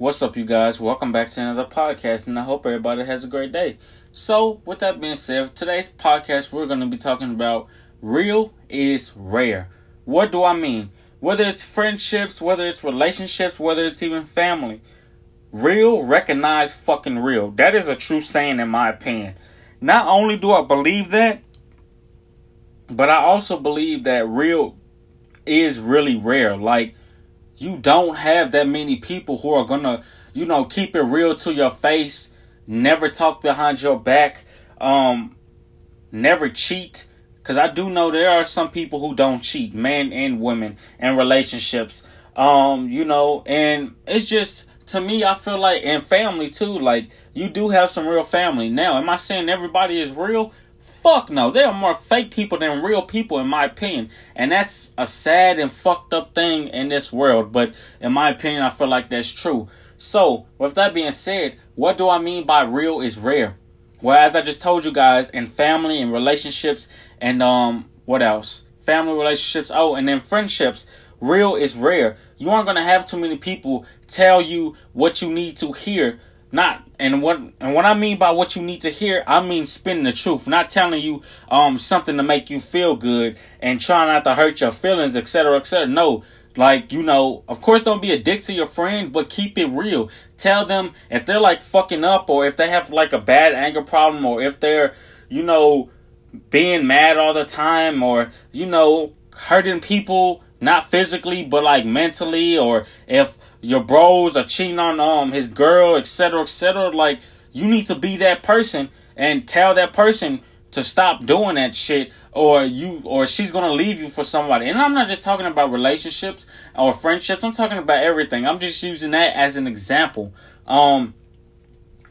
What's up, you guys? Welcome back to another podcast, and I hope everybody has a great day. So, with that being said, today's podcast we're going to be talking about real is rare. What do I mean? Whether it's friendships, whether it's relationships, whether it's even family, real, recognize fucking real. That is a true saying, in my opinion. Not only do I believe that, but I also believe that real is really rare. Like, you don't have that many people who are gonna, you know, keep it real to your face, never talk behind your back, um, never cheat. Cause I do know there are some people who don't cheat, men and women, in relationships. Um, you know, and it's just to me, I feel like in family too, like you do have some real family. Now, am I saying everybody is real? Fuck no. There are more fake people than real people, in my opinion. And that's a sad and fucked up thing in this world. But in my opinion, I feel like that's true. So, with that being said, what do I mean by real is rare? Well, as I just told you guys, in family and relationships, and um, what else? Family relationships. Oh, and then friendships. Real is rare. You aren't gonna have too many people tell you what you need to hear not and what and what I mean by what you need to hear, I mean spinning the truth, not telling you um something to make you feel good and trying not to hurt your feelings, etc., etc. No, like you know, of course, don't be a dick to your friend, but keep it real. Tell them if they're like fucking up, or if they have like a bad anger problem, or if they're you know being mad all the time, or you know hurting people not physically but like mentally, or if your bros are cheating on um his girl, etc., etc. Like you need to be that person and tell that person to stop doing that shit or you or she's gonna leave you for somebody. And I'm not just talking about relationships or friendships. I'm talking about everything. I'm just using that as an example. Um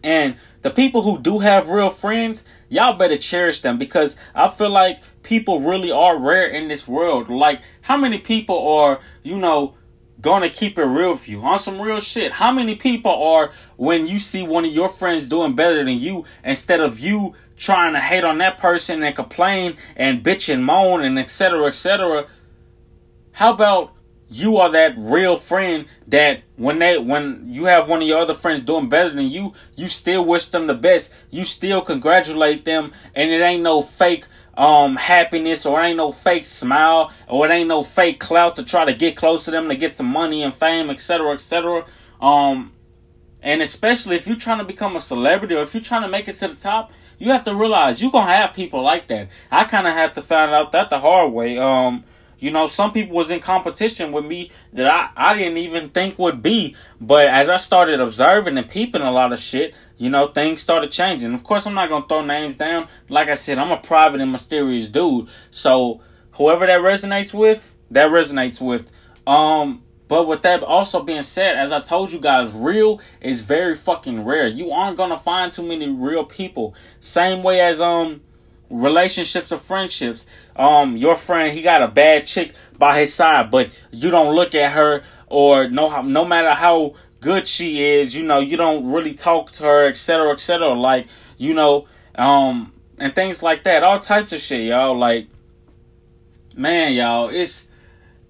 and the people who do have real friends, y'all better cherish them because I feel like people really are rare in this world. Like how many people are, you know, gonna keep it real with you on some real shit. How many people are when you see one of your friends doing better than you, instead of you trying to hate on that person and complain and bitch and moan and etc. etc. How about you are that real friend that when they when you have one of your other friends doing better than you, you still wish them the best. You still congratulate them, and it ain't no fake um happiness or it ain't no fake smile or it ain't no fake clout to try to get close to them to get some money and fame, etc., etc. Um, and especially if you're trying to become a celebrity or if you're trying to make it to the top, you have to realize you're gonna have people like that. I kind of had to find out that the hard way. Um, you know, some people was in competition with me that I, I didn't even think would be. But as I started observing and peeping a lot of shit, you know, things started changing. Of course, I'm not gonna throw names down. Like I said, I'm a private and mysterious dude. So whoever that resonates with, that resonates with. Um, but with that also being said, as I told you guys, real is very fucking rare. You aren't gonna find too many real people. Same way as um relationships or friendships. Um, your friend he got a bad chick by his side, but you don't look at her or no no matter how good she is, you know, you don't really talk to her, etc., etc. Like, you know, um, and things like that. All types of shit, y'all. Like, man, y'all, it's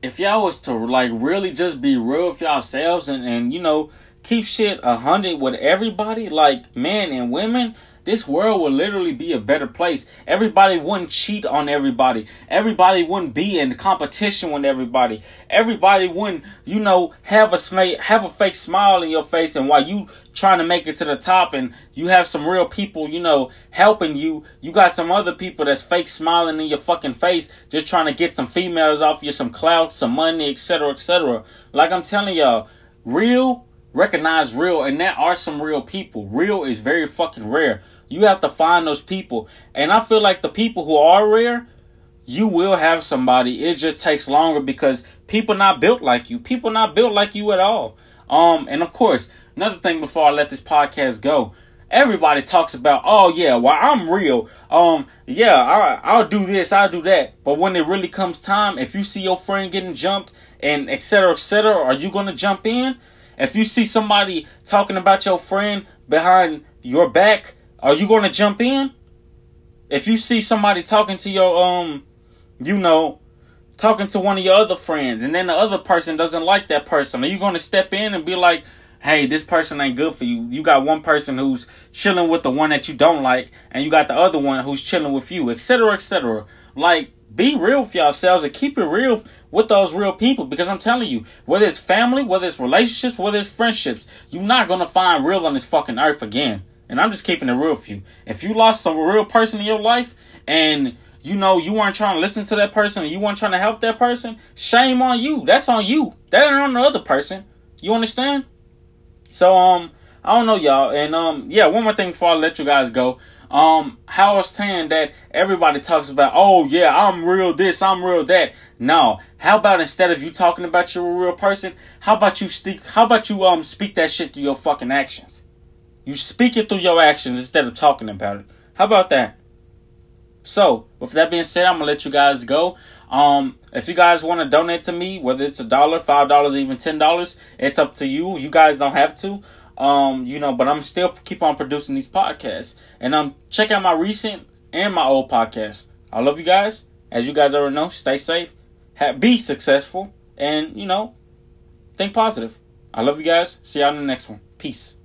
if y'all was to like really just be real with yourselves and and you know keep shit a hundred with everybody, like men and women, this world would literally be a better place. Everybody wouldn't cheat on everybody. Everybody wouldn't be in competition with everybody. Everybody wouldn't, you know, have a have a fake smile in your face, and while you trying to make it to the top, and you have some real people, you know, helping you, you got some other people that's fake smiling in your fucking face, just trying to get some females off you, some clout, some money, etc., etc. Like I'm telling y'all, real recognize real, and there are some real people. Real is very fucking rare. You have to find those people. And I feel like the people who are rare, you will have somebody. It just takes longer because people not built like you. People not built like you at all. Um, and of course, another thing before I let this podcast go, everybody talks about, oh yeah, well I'm real. Um, yeah, I, I'll do this, I'll do that. But when it really comes time, if you see your friend getting jumped and etc. etc., are you gonna jump in? If you see somebody talking about your friend behind your back, are you going to jump in? If you see somebody talking to your um, you know, talking to one of your other friends, and then the other person doesn't like that person, are you going to step in and be like, hey, this person ain't good for you. You got one person who's chilling with the one that you don't like, and you got the other one who's chilling with you, etc., etc. Like, be real for yourselves and keep it real with those real people because I'm telling you, whether it's family, whether it's relationships, whether it's friendships, you're not gonna find real on this fucking earth again. And I'm just keeping it real for you. If you lost some real person in your life and you know you weren't trying to listen to that person and you weren't trying to help that person, shame on you. That's on you. That ain't on the other person. You understand? So um, I don't know, y'all. And um, yeah, one more thing before I let you guys go. Um, how I was saying that everybody talks about, oh yeah, I'm real this, I'm real that. No, how about instead of you talking about you're a real person, how about you speak? How about you um speak that shit through your fucking actions? You speak it through your actions instead of talking about it. How about that? So, with that being said, I'm gonna let you guys go. Um, if you guys want to donate to me, whether it's a dollar, five dollars, even ten dollars, it's up to you. You guys don't have to. Um, you know, but I'm still keep on producing these podcasts, and um, check out my recent and my old podcast. I love you guys. As you guys already know, stay safe, be successful, and you know, think positive. I love you guys. See y'all in the next one. Peace.